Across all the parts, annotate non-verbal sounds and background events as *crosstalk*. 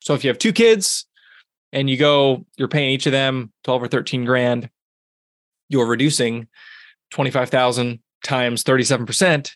So if you have two kids and you go, you're paying each of them 12 or 13 grand, you're reducing 25,000 times 37%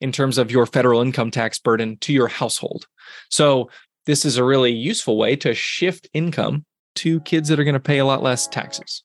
in terms of your federal income tax burden to your household. So this is a really useful way to shift income to kids that are going to pay a lot less taxes.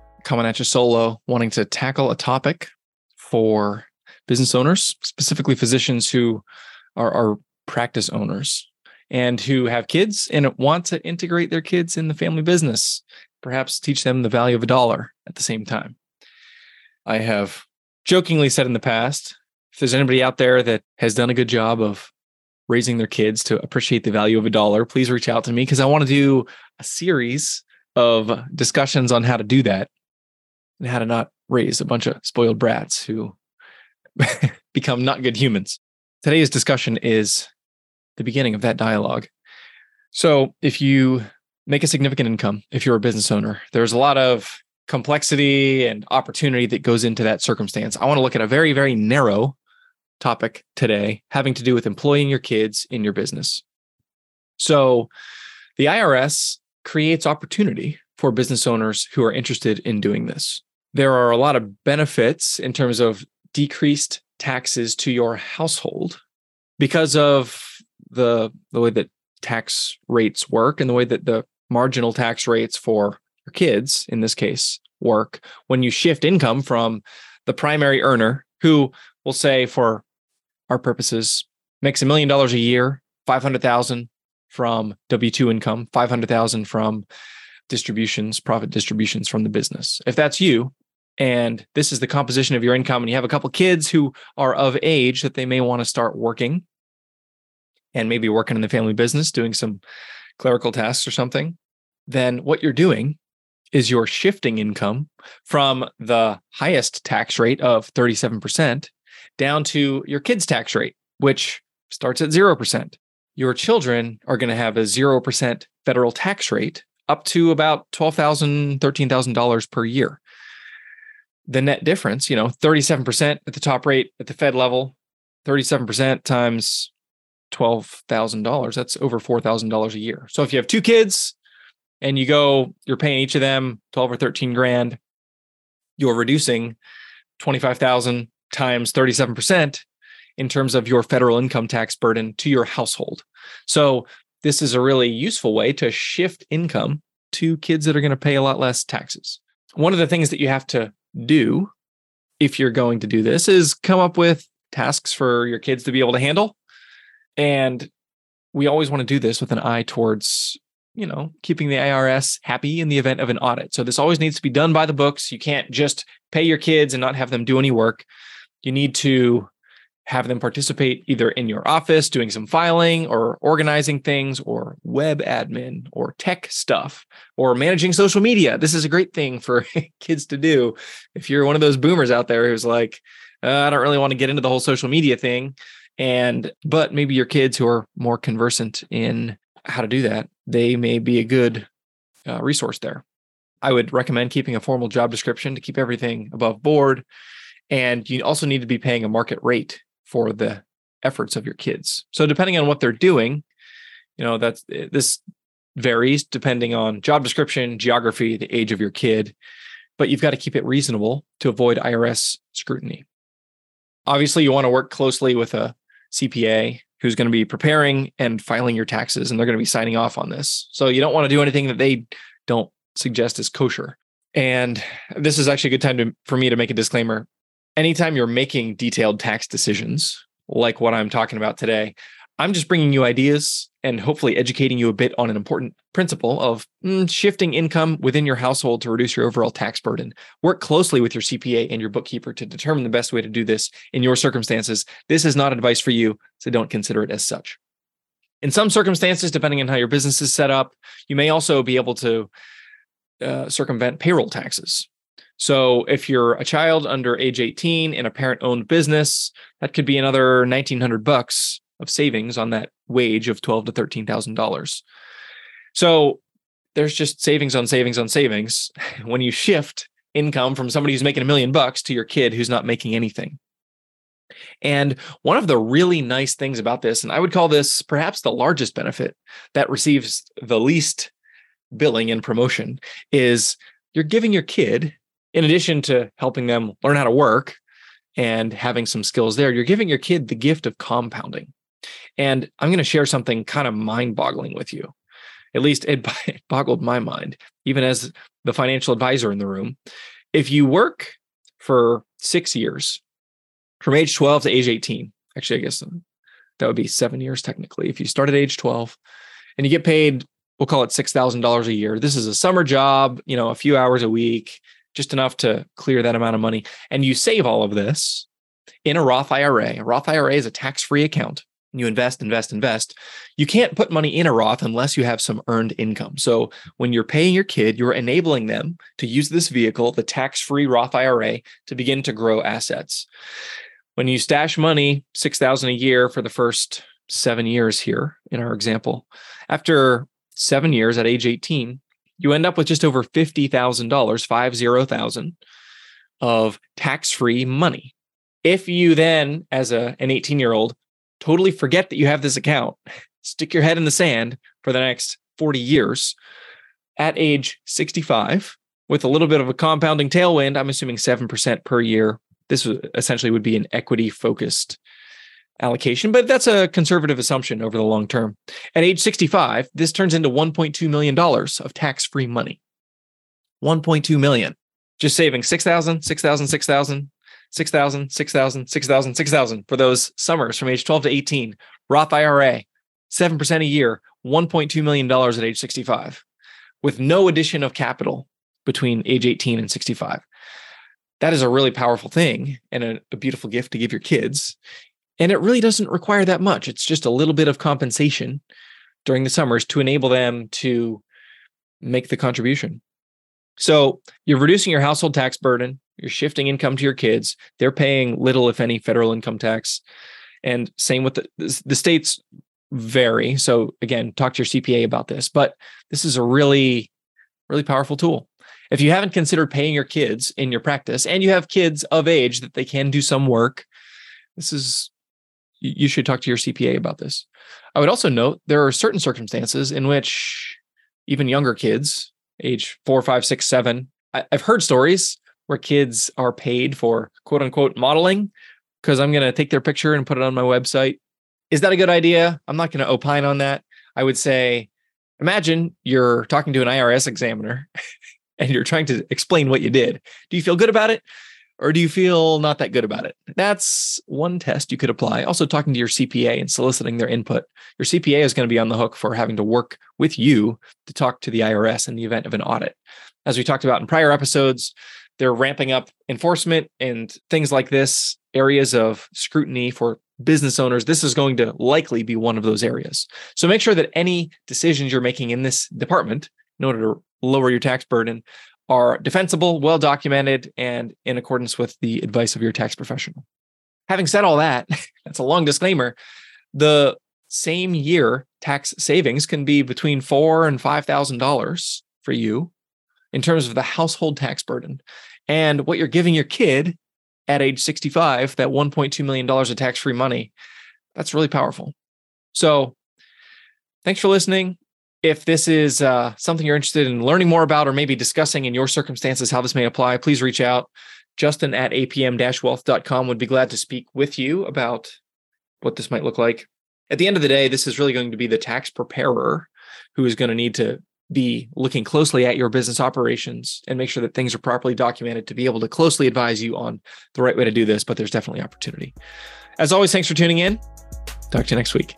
coming at you solo, wanting to tackle a topic for business owners, specifically physicians who are, are practice owners and who have kids and want to integrate their kids in the family business, perhaps teach them the value of a dollar at the same time. I have jokingly said in the past if there's anybody out there that has done a good job of raising their kids to appreciate the value of a dollar, please reach out to me because I want to do a series of discussions on how to do that and how to not raise a bunch of spoiled brats who *laughs* become not good humans. Today's discussion is the beginning of that dialogue. So, if you make a significant income, if you're a business owner, there's a lot of complexity and opportunity that goes into that circumstance. I want to look at a very, very narrow topic today having to do with employing your kids in your business. So, the IRS creates opportunity for business owners who are interested in doing this there are a lot of benefits in terms of decreased taxes to your household because of the the way that tax rates work and the way that the marginal tax rates for your kids in this case work. When you shift income from the primary earner who will say for our purposes makes a million dollars a year 500,000 from W2 income 500,000 from distributions profit distributions from the business. If that's you and this is the composition of your income and you have a couple kids who are of age that they may want to start working and maybe working in the family business doing some clerical tasks or something then what you're doing is you're shifting income from the highest tax rate of 37% down to your kids tax rate which starts at 0% your children are going to have a 0% federal tax rate up to about $12,000 $13,000 per year the net difference, you know, 37% at the top rate at the Fed level, 37% times $12,000, that's over $4,000 a year. So if you have two kids and you go, you're paying each of them 12 or 13 grand, you're reducing 25,000 times 37% in terms of your federal income tax burden to your household. So this is a really useful way to shift income to kids that are going to pay a lot less taxes. One of the things that you have to do if you're going to do this is come up with tasks for your kids to be able to handle. And we always want to do this with an eye towards, you know, keeping the IRS happy in the event of an audit. So this always needs to be done by the books. You can't just pay your kids and not have them do any work. You need to have them participate either in your office doing some filing or organizing things or web admin or tech stuff or managing social media. This is a great thing for *laughs* kids to do. If you're one of those boomers out there who's like, uh, I don't really want to get into the whole social media thing. And, but maybe your kids who are more conversant in how to do that, they may be a good uh, resource there. I would recommend keeping a formal job description to keep everything above board. And you also need to be paying a market rate for the efforts of your kids. So depending on what they're doing, you know, that's eh, this varies depending on job description, geography, the age of your kid, but you've got to keep it reasonable to avoid IRS scrutiny. Obviously, you want to work closely with a CPA who's going to be preparing and filing your taxes and they're going to be signing off on this. So you don't want to do anything that they don't suggest is kosher. And this is actually a good time to, for me to make a disclaimer anytime you're making detailed tax decisions like what I'm talking about today, I'm just bringing you ideas and hopefully educating you a bit on an important principle of mm, shifting income within your household to reduce your overall tax burden. Work closely with your CPA and your bookkeeper to determine the best way to do this in your circumstances. This is not advice for you, so don't consider it as such. In some circumstances, depending on how your business is set up, you may also be able to uh, circumvent payroll taxes. So if you're a child under age 18 in a parent owned business, that could be another 1900 bucks of savings on that wage of 12 to $13,000. So there's just savings on savings on savings *laughs* when you shift income from somebody who's making a million bucks to your kid who's not making anything. And one of the really nice things about this, and I would call this perhaps the largest benefit that receives the least billing and promotion, is you're giving your kid, in addition to helping them learn how to work and having some skills there, you're giving your kid the gift of compounding. And I'm going to share something kind of mind boggling with you. At least *laughs* it, boggled my mind, even as the financial advisor in the room. If you work for six years, from age 12 to age 18, actually, I guess um, that would be seven years technically. If you start at age 12 and you get paid, we'll call it $6,000 a year. This is a summer job, you know, a few hours a week, just enough to clear that amount of money. And you save all of this in a Roth IRA. A Roth IRA is a tax free account you invest, invest, invest. You can't put money in a Roth unless you have some earned income. So when you're paying your kid, you're enabling them to use this vehicle, the tax free Roth IRA, to begin to grow assets. When you stash money, 6000 a year for the first seven years here in our example, after seven years at age 18, you end up with just over $50,000, five zero thousand of tax free money. If you then, as a, an 18 year old, totally forget that you have this account, *laughs* stick your head in the sand for the next 40 years. At age 65, with a little bit of a compounding tailwind, I'm assuming 7% per year. This essentially would be an equity focused allocation, but that's a conservative assumption over the long term. At age 65, this turns into $1.2 million of tax free money. 1.2 million. Just saving 6,000, 6,000, 6,000, 6,000, 6,000, 6,000, 6,000 for those summers from age 12 to 18. Roth IRA, 7% a year, $1.2 million at age 65 with no addition of capital between age 18 and 65. That is a really powerful thing and a, a beautiful gift to give your kids. And it really doesn't require that much. It's just a little bit of compensation during the summers to enable them to make the contribution. So you're reducing your household tax burden. You're shifting income to your kids. They're paying little, if any, federal income tax. And same with the, the states vary. So again, talk to your CPA about this. But this is a really, really powerful tool. If you haven't considered paying your kids in your practice and you have kids of age that they can do some work, this is you should talk to your CPA about this. I would also note there are certain circumstances in which even younger kids, age four, five, six, seven, I've heard stories where kids are paid for quote unquote modeling because I'm going to take their picture and put it on my website. Is that a good idea? I'm not going to opine on that. I would say, imagine you're talking to an IRS examiner *laughs* and you're trying to explain what you did. Do you feel good about it? Or do you feel not that good about it? That's one test you could apply. Also, talking to your CPA and soliciting their input. Your CPA is going to be on the hook for having to work with you to talk to the IRS in the event of an audit. As we talked about in prior episodes, they're ramping up enforcement and things like this, areas of scrutiny for business owners. This is going to likely be one of those areas. So make sure that any decisions you're making in this department, in order to lower your tax burden, are defensible, well documented, and in accordance with the advice of your tax professional. Having said all that, *laughs* that's a long disclaimer. The same year tax savings can be between four and five thousand dollars for you in terms of the household tax burden and what you're giving your kid at age 65, that $1.2 million of tax free money, that's really powerful. So, thanks for listening. If this is uh, something you're interested in learning more about or maybe discussing in your circumstances how this may apply, please reach out. Justin at apm wealth.com would be glad to speak with you about what this might look like. At the end of the day, this is really going to be the tax preparer who is going to need to be looking closely at your business operations and make sure that things are properly documented to be able to closely advise you on the right way to do this. But there's definitely opportunity. As always, thanks for tuning in. Talk to you next week.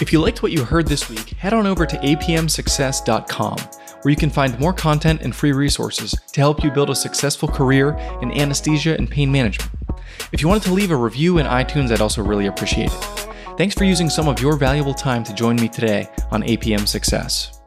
If you liked what you heard this week, head on over to apmsuccess.com, where you can find more content and free resources to help you build a successful career in anesthesia and pain management. If you wanted to leave a review in iTunes, I'd also really appreciate it. Thanks for using some of your valuable time to join me today on APM Success.